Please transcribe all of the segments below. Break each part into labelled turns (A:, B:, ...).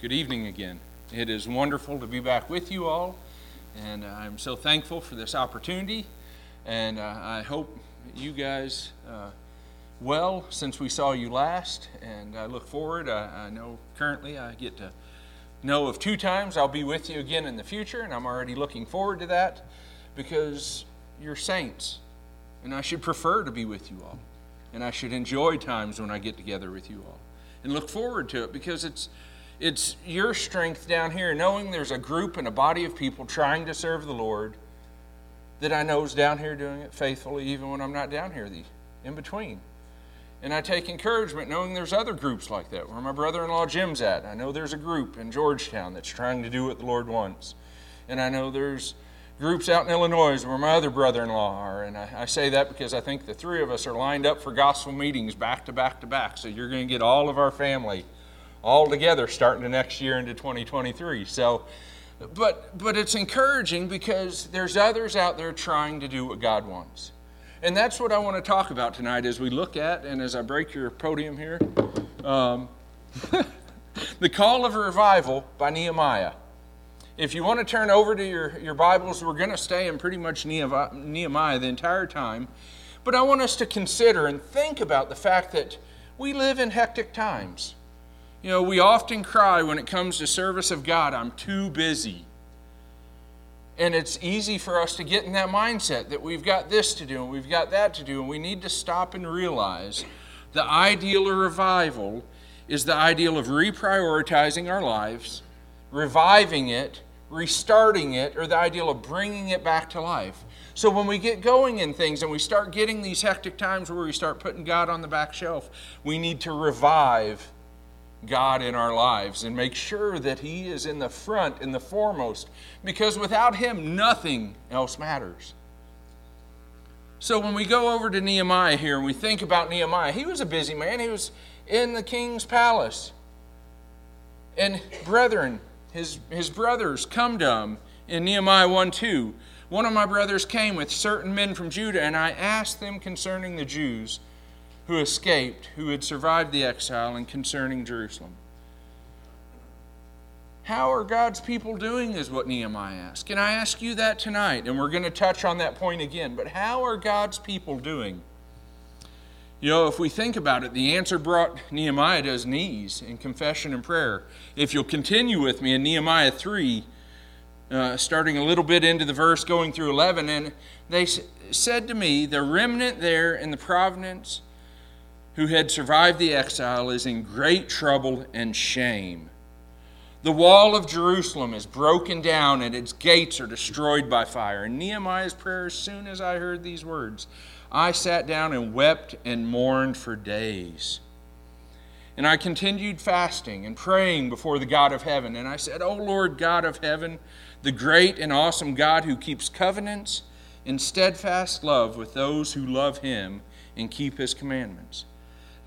A: Good evening again. It is wonderful to be back with you all, and I'm so thankful for this opportunity. And uh, I hope you guys uh, well since we saw you last, and I look forward. I, I know currently I get to know of two times I'll be with you again in the future, and I'm already looking forward to that because you're saints, and I should prefer to be with you all, and I should enjoy times when I get together with you all, and look forward to it because it's it's your strength down here, knowing there's a group and a body of people trying to serve the Lord that I know is down here doing it faithfully, even when I'm not down here, the in between. And I take encouragement knowing there's other groups like that, where my brother in law Jim's at. I know there's a group in Georgetown that's trying to do what the Lord wants. And I know there's groups out in Illinois where my other brother in law are. And I, I, say that because I think the three of us are lined up for gospel meetings back to back to back. So you're going to get all of our family all together starting the next year into 2023. So, but, but it's encouraging because there's others out there trying to do what God wants. And that's what I want to talk about tonight as we look at, and as I break your podium here, um, the call of revival by Nehemiah. If you want to turn over to your, your Bibles, we're going to stay in pretty much Nehemiah the entire time. But I want us to consider and think about the fact that we live in hectic times. You know, we often cry when it comes to service of God, I'm too busy. And it's easy for us to get in that mindset that we've got this to do and we've got that to do, and we need to stop and realize the ideal of revival is the ideal of reprioritizing our lives, reviving it, restarting it, or the ideal of bringing it back to life. So when we get going in things and we start getting these hectic times where we start putting God on the back shelf, we need to revive God in our lives and make sure that He is in the front, in the foremost, because without Him, nothing else matters. So when we go over to Nehemiah here and we think about Nehemiah, he was a busy man. He was in the king's palace. And brethren, his, his brothers come to him in Nehemiah 1 2. One of my brothers came with certain men from Judah, and I asked them concerning the Jews who escaped, who had survived the exile, and concerning Jerusalem. How are God's people doing, is what Nehemiah asked. And I ask you that tonight, and we're going to touch on that point again. But how are God's people doing? You know, if we think about it, the answer brought Nehemiah to his knees in confession and prayer. If you'll continue with me in Nehemiah 3, uh, starting a little bit into the verse, going through 11, and they said to me, The remnant there in the province who had survived the exile is in great trouble and shame. The wall of Jerusalem is broken down and its gates are destroyed by fire. And Nehemiah's prayer, as soon as I heard these words, I sat down and wept and mourned for days. And I continued fasting and praying before the God of heaven. And I said, O Lord God of heaven, the great and awesome God who keeps covenants in steadfast love with those who love him and keep his commandments.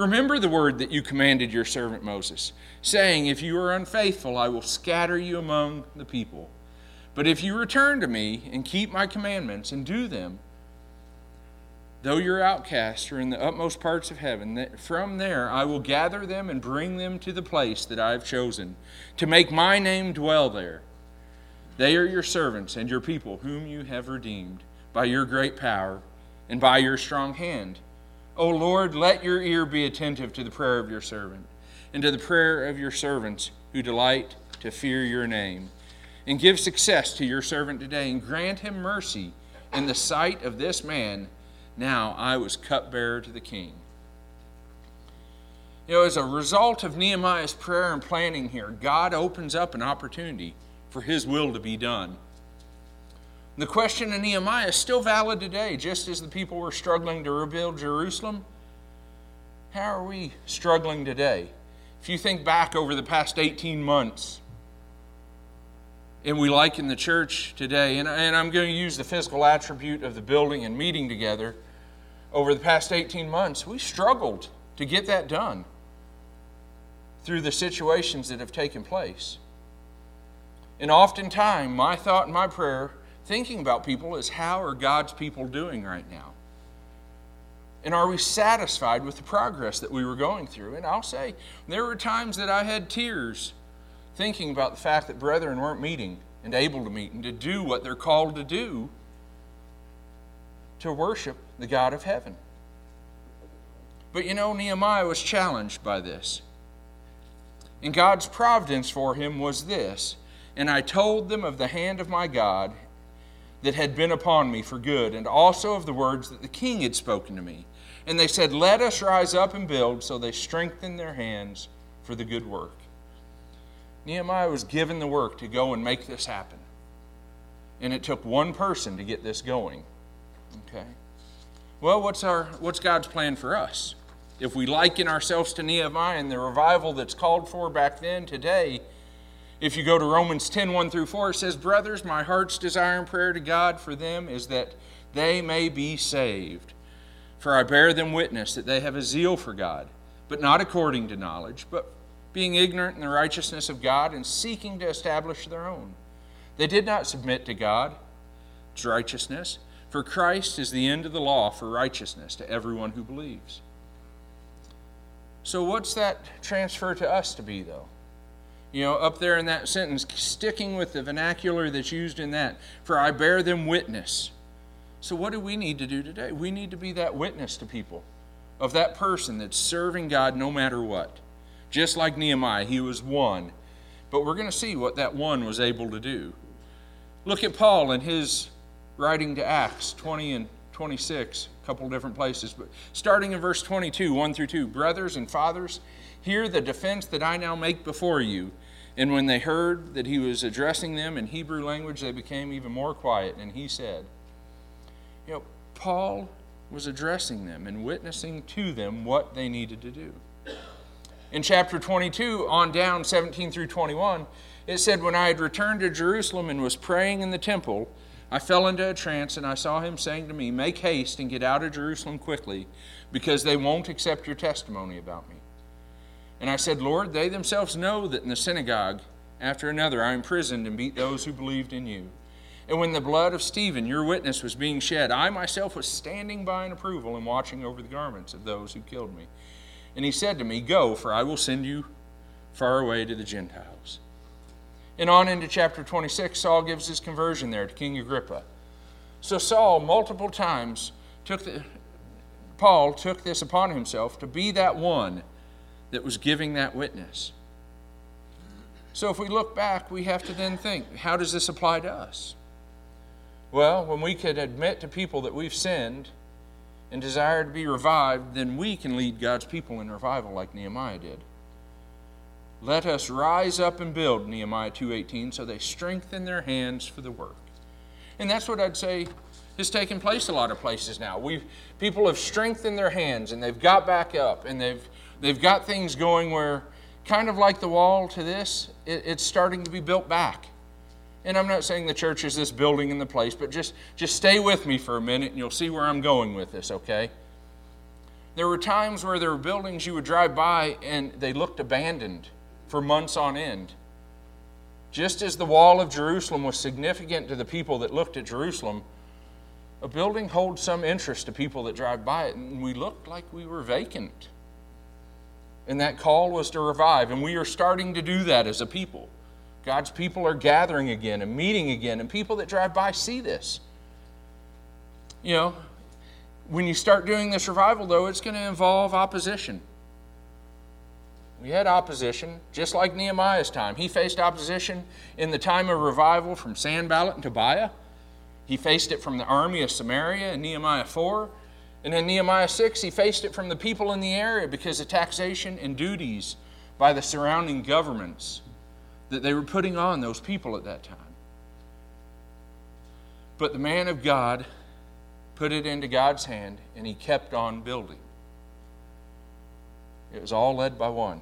A: Remember the word that you commanded your servant Moses, saying, If you are unfaithful, I will scatter you among the people. But if you return to me and keep my commandments and do them, though your outcasts are in the utmost parts of heaven, from there I will gather them and bring them to the place that I have chosen, to make my name dwell there. They are your servants and your people, whom you have redeemed by your great power and by your strong hand. O Lord, let your ear be attentive to the prayer of your servant and to the prayer of your servants who delight to fear your name. And give success to your servant today and grant him mercy in the sight of this man. Now I was cupbearer to the king. You know, as a result of Nehemiah's prayer and planning here, God opens up an opportunity for his will to be done. The question in Nehemiah is still valid today, just as the people were struggling to rebuild Jerusalem. How are we struggling today? If you think back over the past 18 months, and we liken the church today, and, and I'm going to use the physical attribute of the building and meeting together, over the past 18 months, we struggled to get that done through the situations that have taken place. And oftentimes, my thought and my prayer, thinking about people, is how are God's people doing right now? And are we satisfied with the progress that we were going through? And I'll say, there were times that I had tears thinking about the fact that brethren weren't meeting and able to meet and to do what they're called to do to worship the God of heaven. But you know, Nehemiah was challenged by this. And God's providence for him was this And I told them of the hand of my God that had been upon me for good, and also of the words that the king had spoken to me. And they said, Let us rise up and build. So they strengthened their hands for the good work. Nehemiah was given the work to go and make this happen. And it took one person to get this going. Okay? Well, what's, our, what's God's plan for us? If we liken ourselves to Nehemiah and the revival that's called for back then, today, if you go to Romans 10 1 through 4, it says, Brothers, my heart's desire and prayer to God for them is that they may be saved. For I bear them witness that they have a zeal for God, but not according to knowledge, but being ignorant in the righteousness of God and seeking to establish their own. They did not submit to God's righteousness, for Christ is the end of the law for righteousness to everyone who believes. So, what's that transfer to us to be, though? You know, up there in that sentence, sticking with the vernacular that's used in that, for I bear them witness. So, what do we need to do today? We need to be that witness to people of that person that's serving God no matter what. Just like Nehemiah, he was one. But we're going to see what that one was able to do. Look at Paul in his writing to Acts 20 and 26, a couple different places. But starting in verse 22, 1 through 2 Brothers and fathers, hear the defense that I now make before you. And when they heard that he was addressing them in Hebrew language, they became even more quiet. And he said, You know, Paul was addressing them and witnessing to them what they needed to do in chapter 22 on down 17 through 21 it said when i had returned to jerusalem and was praying in the temple i fell into a trance and i saw him saying to me make haste and get out of jerusalem quickly because they won't accept your testimony about me and i said lord they themselves know that in the synagogue after another i imprisoned and beat those who believed in you and when the blood of Stephen, your witness, was being shed, I myself was standing by in approval and watching over the garments of those who killed me. And he said to me, Go, for I will send you far away to the Gentiles. And on into chapter 26, Saul gives his conversion there to King Agrippa. So Saul, multiple times, took the, Paul took this upon himself to be that one that was giving that witness. So if we look back, we have to then think how does this apply to us? Well, when we could admit to people that we've sinned and desire to be revived, then we can lead God's people in revival like Nehemiah did. Let us rise up and build, Nehemiah 2:18, so they strengthen their hands for the work. And that's what I'd say has taken place a lot of places now. We've people have strengthened their hands and they've got back up and they've they've got things going where kind of like the wall to this, it, it's starting to be built back. And I'm not saying the church is this building in the place, but just, just stay with me for a minute and you'll see where I'm going with this, okay? There were times where there were buildings you would drive by and they looked abandoned for months on end. Just as the wall of Jerusalem was significant to the people that looked at Jerusalem, a building holds some interest to people that drive by it, and we looked like we were vacant. And that call was to revive, and we are starting to do that as a people. God's people are gathering again and meeting again, and people that drive by see this. You know, when you start doing this revival, though, it's going to involve opposition. We had opposition, just like Nehemiah's time. He faced opposition in the time of revival from Sanballat and Tobiah. He faced it from the army of Samaria in Nehemiah 4. And in Nehemiah 6, he faced it from the people in the area because of taxation and duties by the surrounding governments that they were putting on those people at that time. But the man of God put it into God's hand and he kept on building. It was all led by one.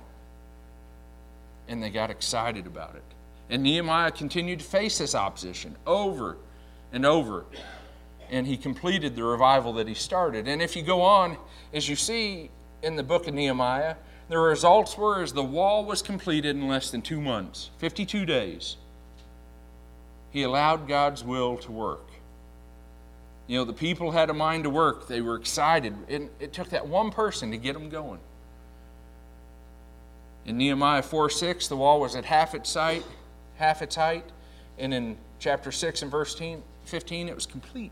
A: And they got excited about it. And Nehemiah continued to face this opposition over and over. And he completed the revival that he started. And if you go on, as you see in the book of Nehemiah, the results were as the wall was completed in less than two months, 52 days. He allowed God's will to work. You know, the people had a mind to work. They were excited. And it took that one person to get them going. In Nehemiah 4 6, the wall was at half its height, half its height. And in chapter 6 and verse 15, it was complete.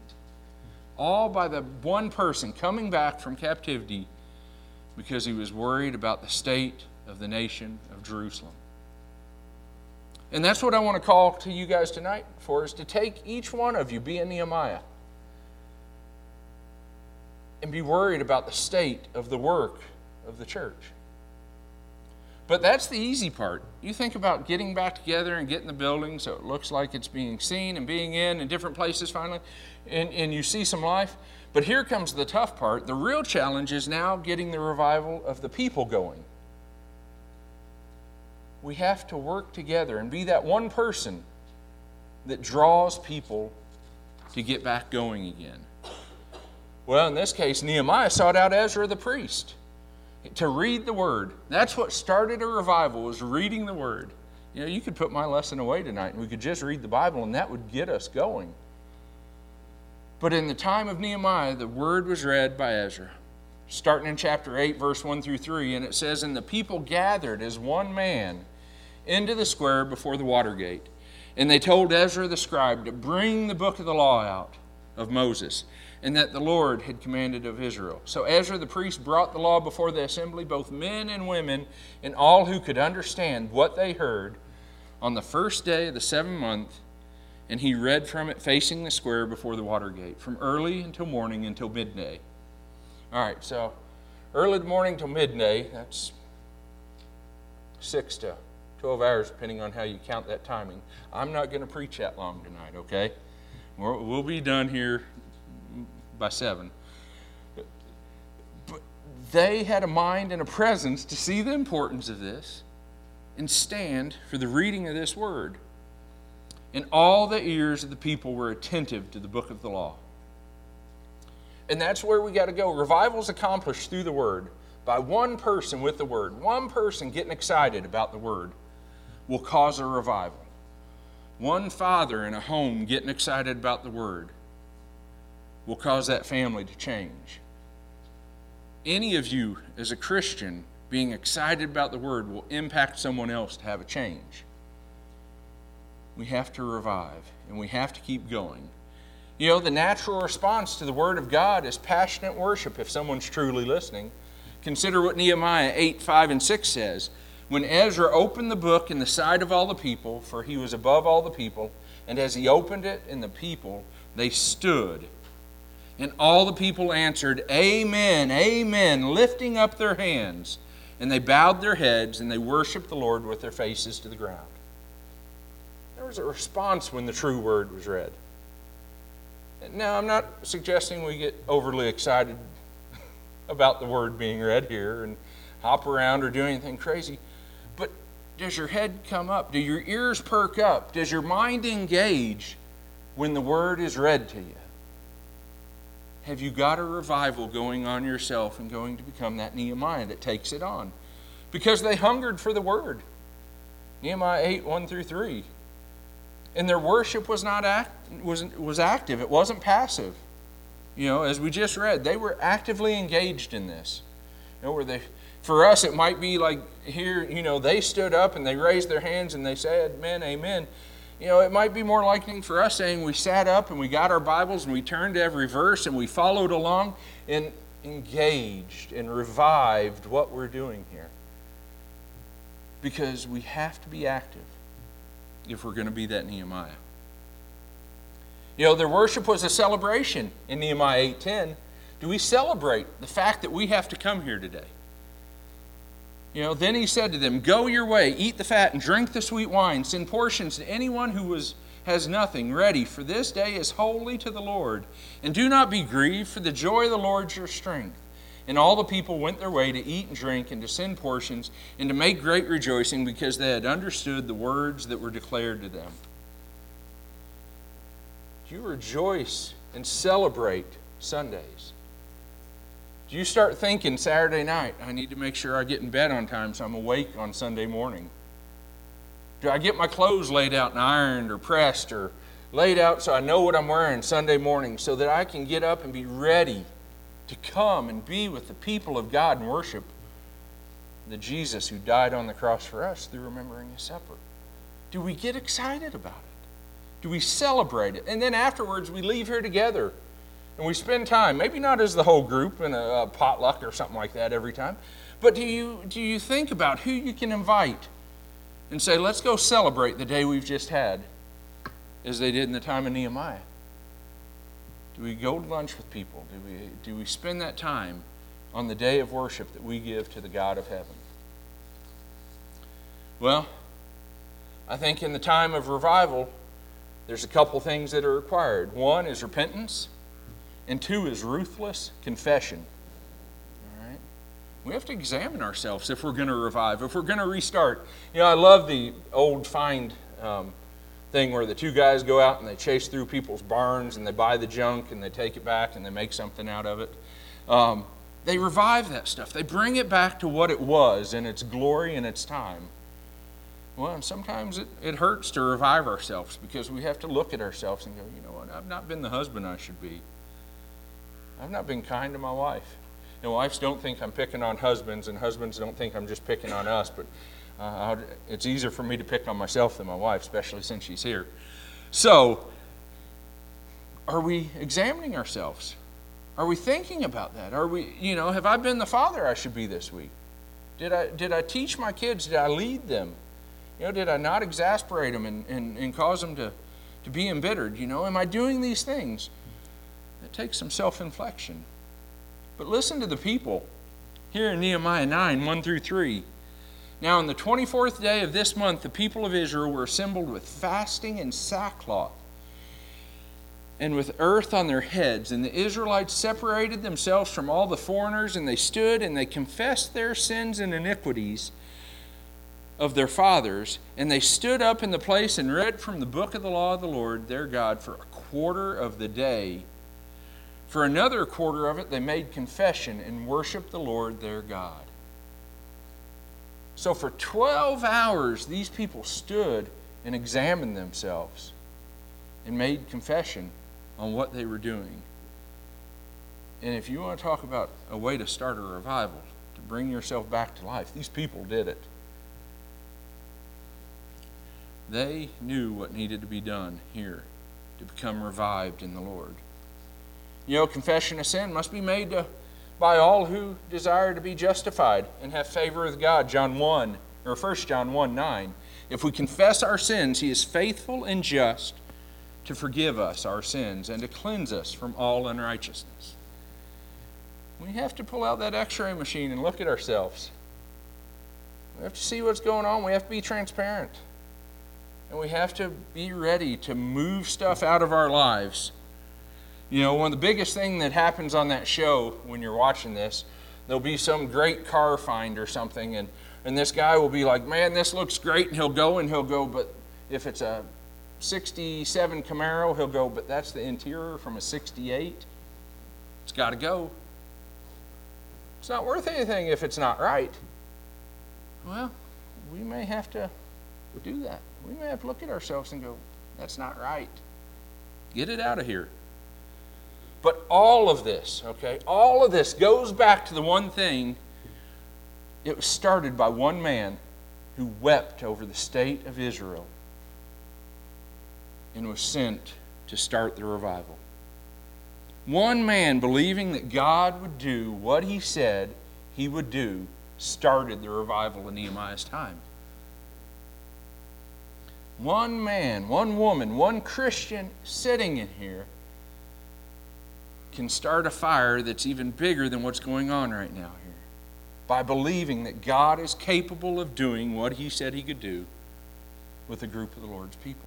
A: All by the one person coming back from captivity because he was worried about the state of the nation of Jerusalem. And that's what I want to call to you guys tonight for is to take each one of you, be a Nehemiah, and be worried about the state of the work of the church. But that's the easy part. You think about getting back together and getting the building so it looks like it's being seen and being in in different places finally, and, and you see some life. But here comes the tough part. The real challenge is now getting the revival of the people going. We have to work together and be that one person that draws people to get back going again. Well, in this case, Nehemiah sought out Ezra the priest to read the word. That's what started a revival was reading the word. You know, you could put my lesson away tonight and we could just read the Bible and that would get us going. But in the time of Nehemiah, the word was read by Ezra, starting in chapter 8, verse 1 through 3, and it says, And the people gathered as one man into the square before the water gate. And they told Ezra the scribe to bring the book of the law out of Moses and that the Lord had commanded of Israel. So Ezra the priest brought the law before the assembly, both men and women, and all who could understand what they heard on the first day of the seventh month, and he read from it facing the square before the water gate, from early until morning until midday. All right, so early morning till midday, that's six to 12 hours, depending on how you count that timing. I'm not going to preach that long tonight, okay? We'll be done here by seven. But they had a mind and a presence to see the importance of this and stand for the reading of this word. And all the ears of the people were attentive to the book of the law. And that's where we got to go. Revival is accomplished through the word by one person with the word. One person getting excited about the word will cause a revival. One father in a home getting excited about the word will cause that family to change. Any of you, as a Christian, being excited about the word will impact someone else to have a change. We have to revive and we have to keep going. You know, the natural response to the word of God is passionate worship if someone's truly listening. Consider what Nehemiah 8, 5, and 6 says. When Ezra opened the book in the sight of all the people, for he was above all the people, and as he opened it in the people, they stood and all the people answered, Amen, Amen, lifting up their hands. And they bowed their heads and they worshiped the Lord with their faces to the ground. There was a response when the true word was read. Now, I'm not suggesting we get overly excited about the word being read here and hop around or do anything crazy, but does your head come up? Do your ears perk up? Does your mind engage when the word is read to you? Have you got a revival going on yourself and going to become that Nehemiah that takes it on? Because they hungered for the word. Nehemiah 8, 1 through 3. And their worship was not act, was, was active, it wasn't passive. You know, as we just read, they were actively engaged in this. You know, where they for us it might be like here, you know, they stood up and they raised their hands and they said, Amen, Amen. You know, it might be more likely for us saying we sat up and we got our Bibles and we turned every verse and we followed along and engaged and revived what we're doing here. Because we have to be active if we're going to be that Nehemiah. You know, their worship was a celebration in Nehemiah 8:10. Do we celebrate the fact that we have to come here today? You know, then he said to them, Go your way, eat the fat, and drink the sweet wine. Send portions to anyone who was, has nothing ready, for this day is holy to the Lord. And do not be grieved, for the joy of the Lord is your strength. And all the people went their way to eat and drink and to send portions and to make great rejoicing because they had understood the words that were declared to them. Do you rejoice and celebrate Sundays? Do you start thinking Saturday night, I need to make sure I get in bed on time so I'm awake on Sunday morning? Do I get my clothes laid out and ironed or pressed or laid out so I know what I'm wearing Sunday morning so that I can get up and be ready to come and be with the people of God and worship the Jesus who died on the cross for us through remembering His supper? Do we get excited about it? Do we celebrate it? And then afterwards, we leave here together and we spend time, maybe not as the whole group in a, a potluck or something like that every time, but do you, do you think about who you can invite and say, let's go celebrate the day we've just had, as they did in the time of Nehemiah? Do we go to lunch with people? Do we, do we spend that time on the day of worship that we give to the God of heaven? Well, I think in the time of revival, there's a couple things that are required. One is repentance, and two is ruthless confession. All right? We have to examine ourselves if we're going to revive, if we're going to restart. You know, I love the old find um, thing where the two guys go out and they chase through people's barns and they buy the junk and they take it back and they make something out of it. Um, they revive that stuff. They bring it back to what it was in its glory and its time. Well, and sometimes it, it hurts to revive ourselves because we have to look at ourselves and go, you know what, I've not been the husband I should be. I've not been kind to my wife. And wives don't think I'm picking on husbands, and husbands don't think I'm just picking on us, but uh, it's easier for me to pick on myself than my wife, especially since she's here. So, are we examining ourselves? Are we thinking about that? Are we, you know, have I been the father I should be this week? Did I, did I teach my kids? Did I lead them? You know, did I not exasperate them and, and, and cause them to, to be embittered? You know, am I doing these things? It takes some self inflection. But listen to the people here in Nehemiah 9 1 through 3. Now, on the 24th day of this month, the people of Israel were assembled with fasting and sackcloth and with earth on their heads. And the Israelites separated themselves from all the foreigners, and they stood and they confessed their sins and iniquities of their fathers. And they stood up in the place and read from the book of the law of the Lord their God for a quarter of the day. For another quarter of it, they made confession and worshiped the Lord their God. So for 12 hours, these people stood and examined themselves and made confession on what they were doing. And if you want to talk about a way to start a revival, to bring yourself back to life, these people did it. They knew what needed to be done here to become revived in the Lord. You know, confession of sin must be made to by all who desire to be justified and have favor with God. John 1, or 1 John 1 9. If we confess our sins, he is faithful and just to forgive us our sins and to cleanse us from all unrighteousness. We have to pull out that x ray machine and look at ourselves. We have to see what's going on. We have to be transparent. And we have to be ready to move stuff out of our lives you know, one of the biggest thing that happens on that show when you're watching this, there'll be some great car find or something, and, and this guy will be like, man, this looks great, and he'll go and he'll go, but if it's a 67 Camaro, he'll go, but that's the interior from a 68. It's got to go. It's not worth anything if it's not right. Well, we may have to do that. We may have to look at ourselves and go, that's not right. Get it out of here. But all of this, okay, all of this goes back to the one thing. It was started by one man who wept over the state of Israel and was sent to start the revival. One man believing that God would do what he said he would do started the revival in Nehemiah's time. One man, one woman, one Christian sitting in here can start a fire that's even bigger than what's going on right now here by believing that God is capable of doing what He said He could do with a group of the Lord's people.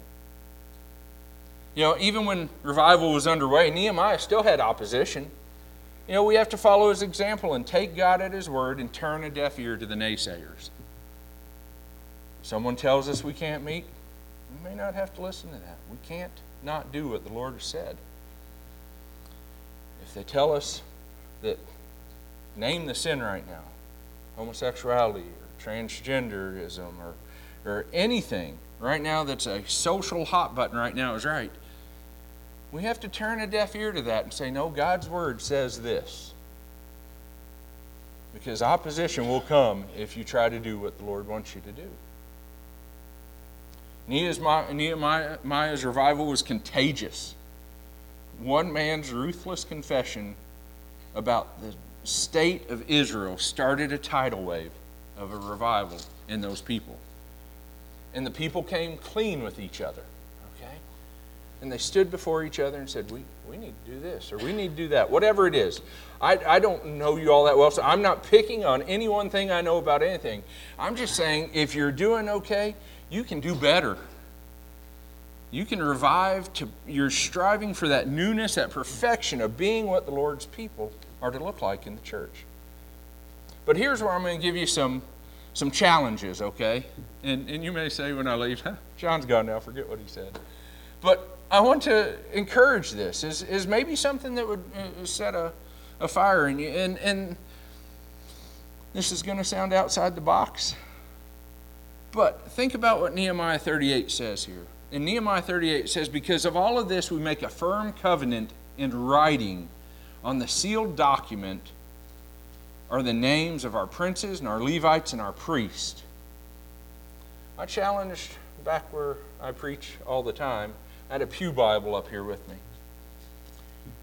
A: You know, even when revival was underway, Nehemiah still had opposition. You know, we have to follow his example and take God at his word and turn a deaf ear to the naysayers. Someone tells us we can't meet, we may not have to listen to that. We can't not do what the Lord has said. If they tell us that name the sin right now, homosexuality or transgenderism or, or anything right now that's a social hot button right now is right. We have to turn a deaf ear to that and say, no, God's word says this. Because opposition will come if you try to do what the Lord wants you to do. Nehemiah's revival was contagious. One man's ruthless confession about the state of Israel started a tidal wave of a revival in those people. And the people came clean with each other. Okay? And they stood before each other and said, We, we need to do this or we need to do that, whatever it is. I, I don't know you all that well, so I'm not picking on any one thing I know about anything. I'm just saying if you're doing okay, you can do better. You can revive to you're striving for that newness, that perfection of being what the Lord's people are to look like in the church. But here's where I'm going to give you some some challenges, okay? And, and you may say when I leave, huh, John's gone now, forget what he said. But I want to encourage this, is, is maybe something that would uh, set a, a fire in you. And, and this is going to sound outside the box. But think about what Nehemiah 38 says here. In Nehemiah 38, it says, Because of all of this, we make a firm covenant in writing on the sealed document are the names of our princes and our Levites and our priests. I challenged back where I preach all the time. I had a Pew Bible up here with me.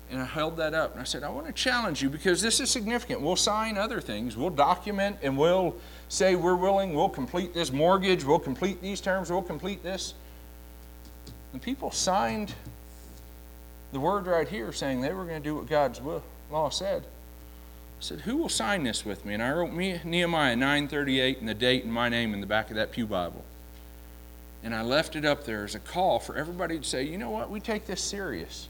A: And I held that up and I said, I want to challenge you because this is significant. We'll sign other things, we'll document, and we'll say we're willing, we'll complete this mortgage, we'll complete these terms, we'll complete this. The people signed the word right here saying they were going to do what God's law said. I said, Who will sign this with me? And I wrote me, Nehemiah 938 and the date and my name in the back of that Pew Bible. And I left it up there as a call for everybody to say, you know what, we take this serious.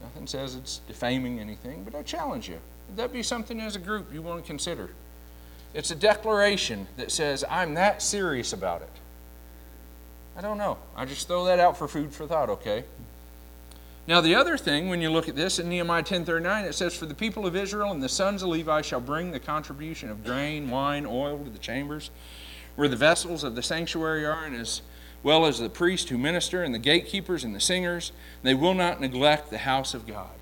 A: Nothing says it's defaming anything, but I challenge you. Would that be something as a group you want to consider? It's a declaration that says, I'm that serious about it. I don't know. I just throw that out for food for thought, okay? Now, the other thing, when you look at this in Nehemiah 10:39, it says, "For the people of Israel and the sons of Levi shall bring the contribution of grain, wine, oil to the chambers, where the vessels of the sanctuary are, and as well as the priests who minister, and the gatekeepers and the singers. They will not neglect the house of God."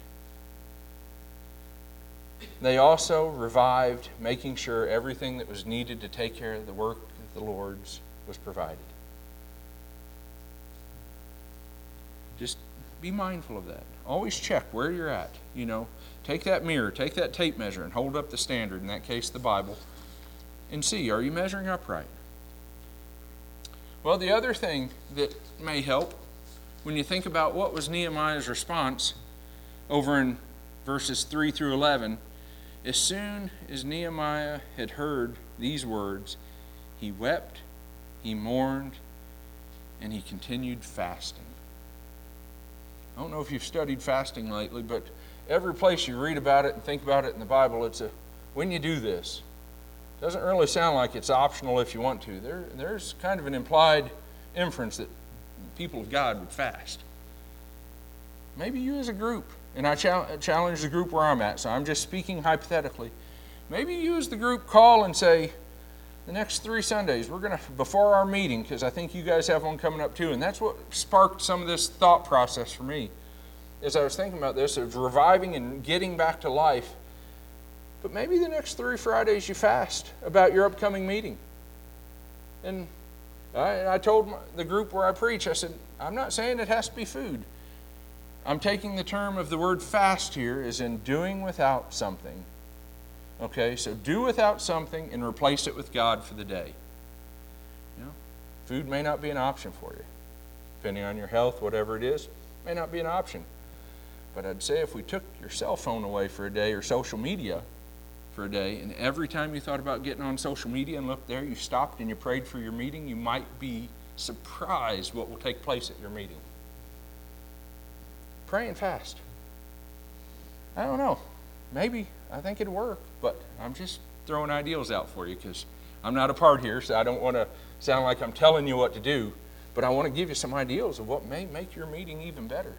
A: They also revived, making sure everything that was needed to take care of the work of the Lord's was provided. Just be mindful of that. Always check where you're at. You know, take that mirror, take that tape measure, and hold up the standard, in that case, the Bible, and see are you measuring upright? Well, the other thing that may help when you think about what was Nehemiah's response over in verses 3 through 11, as soon as Nehemiah had heard these words, he wept, he mourned, and he continued fasting. I don't know if you've studied fasting lately, but every place you read about it and think about it in the Bible, it's a when you do this. It doesn't really sound like it's optional if you want to. There, there's kind of an implied inference that people of God would fast. Maybe you as a group, and I challenge the group where I'm at, so I'm just speaking hypothetically. Maybe you as the group call and say, the next three Sundays, we're going to, before our meeting, because I think you guys have one coming up too, and that's what sparked some of this thought process for me. As I was thinking about this, of reviving and getting back to life. But maybe the next three Fridays you fast about your upcoming meeting. And I, I told my, the group where I preach, I said, I'm not saying it has to be food. I'm taking the term of the word fast here as in doing without something Okay, so do without something and replace it with God for the day. You know, food may not be an option for you. Depending on your health, whatever it is, may not be an option. But I'd say if we took your cell phone away for a day or social media for a day, and every time you thought about getting on social media and looked there, you stopped and you prayed for your meeting, you might be surprised what will take place at your meeting. pray and fast. I don't know. Maybe. I think it'd work, but I'm just throwing ideals out for you because I'm not a part here, so I don't want to sound like I'm telling you what to do, but I want to give you some ideals of what may make your meeting even better.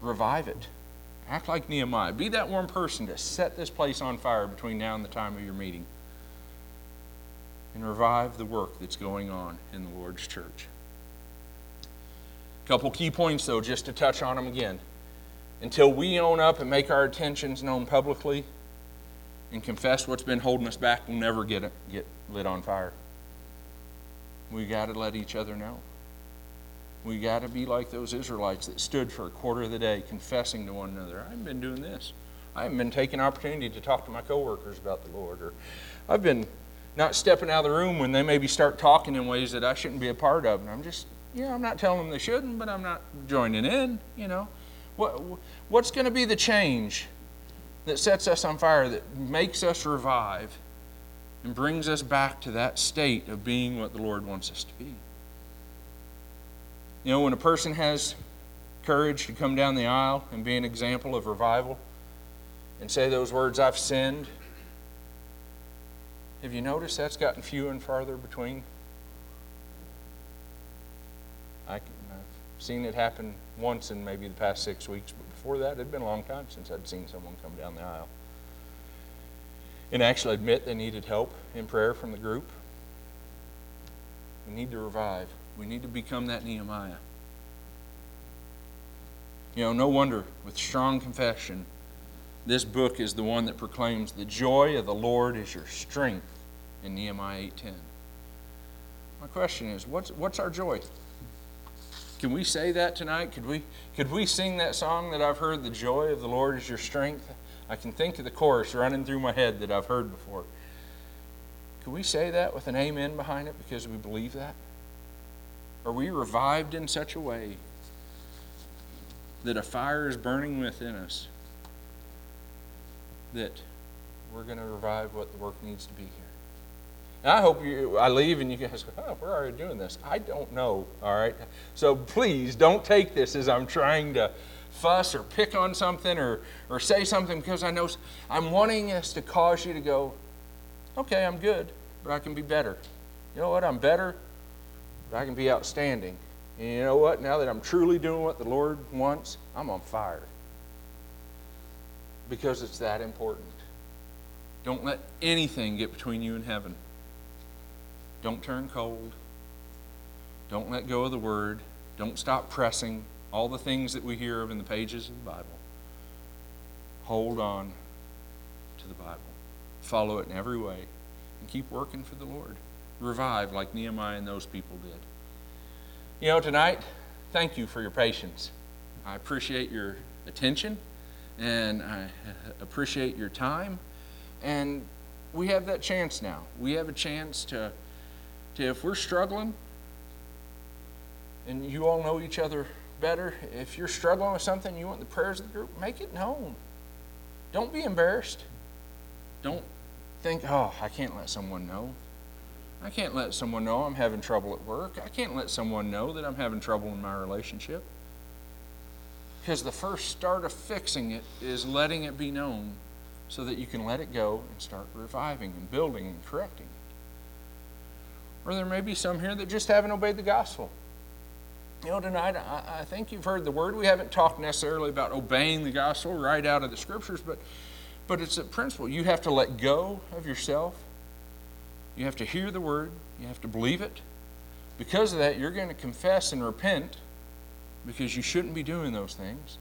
A: Revive it. Act like Nehemiah. Be that one person to set this place on fire between now and the time of your meeting. And revive the work that's going on in the Lord's church. A couple key points, though, just to touch on them again. Until we own up and make our intentions known publicly and confess what's been holding us back, we'll never get, it, get lit on fire. We got to let each other know. We got to be like those Israelites that stood for a quarter of the day confessing to one another, I haven't been doing this. I haven't been taking opportunity to talk to my coworkers about the Lord. Or I've been not stepping out of the room when they maybe start talking in ways that I shouldn't be a part of. And I'm just, yeah, I'm not telling them they shouldn't, but I'm not joining in, you know. What, what's going to be the change that sets us on fire, that makes us revive, and brings us back to that state of being what the Lord wants us to be? You know, when a person has courage to come down the aisle and be an example of revival and say those words, I've sinned, have you noticed that's gotten few and farther between? I, have seen it happen once in maybe the past six weeks, but before that, it had been a long time since I'd seen someone come down the aisle and actually admit they needed help in prayer from the group. We need to revive. We need to become that Nehemiah. You know, no wonder with strong confession, this book is the one that proclaims the joy of the Lord is your strength in Nehemiah 8:10. My question is, what's what's our joy? Can we say that tonight? Could we could we sing that song that I've heard, the joy of the Lord is your strength? I can think of the chorus running through my head that I've heard before. Can we say that with an amen behind it because we believe that? Are we revived in such a way that a fire is burning within us that we're going to revive what the work needs to be here? And I hope you, I leave and you guys go, oh, we're already doing this. I don't know, all right? So please don't take this as I'm trying to fuss or pick on something or, or say something because I know I'm wanting us to cause you to go, okay, I'm good, but I can be better. You know what? I'm better, but I can be outstanding. And you know what? Now that I'm truly doing what the Lord wants, I'm on fire. Because it's that important. Don't let anything get between you and heaven. Don't turn cold. Don't let go of the word. Don't stop pressing all the things that we hear of in the pages of the Bible. Hold on to the Bible. Follow it in every way and keep working for the Lord. Revive like Nehemiah and those people did. You know, tonight, thank you for your patience. I appreciate your attention and I appreciate your time. And we have that chance now. We have a chance to, to if we're struggling, and you all know each other better, if you're struggling with something, you want the prayers of the group, make it known. Don't be embarrassed. Don't think, oh, I can't let someone know. I can't let someone know I'm having trouble at work. I can't let someone know that I'm having trouble in my relationship. Because the first start of fixing it is letting it be known so that you can let it go and start reviving and building and correcting. Or there may be some here that just haven't obeyed the gospel. You know, tonight, I, I think you've heard the word. We haven't talked necessarily about obeying the gospel right out of the scriptures, but, but it's a principle. You have to let go of yourself you have to hear the word, you have to believe it. Because of that, you're going to confess and repent because you shouldn't be doing those things.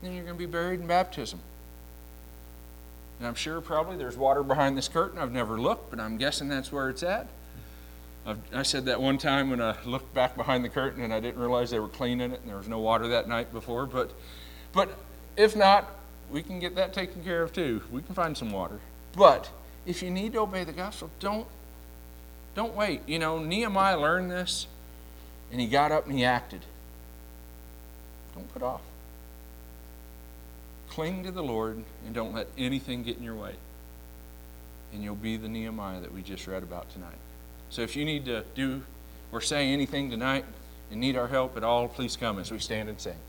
A: And then you're going to be buried in baptism. And I'm sure probably there's water behind this curtain. I've never looked, but I'm guessing that's where it's at. I said that one time when I looked back behind the curtain and I didn't realize they were cleaning it and there was no water that night before. But, but if not, we can get that taken care of too. We can find some water. But if you need to obey the gospel, don't don't wait. You know, Nehemiah learned this and he got up and he acted. Don't put off. Cling to the Lord and don't let anything get in your way. And you'll be the Nehemiah that we just read about tonight. So if you need to do or say anything tonight and need our help at all, please come as we stand and sing.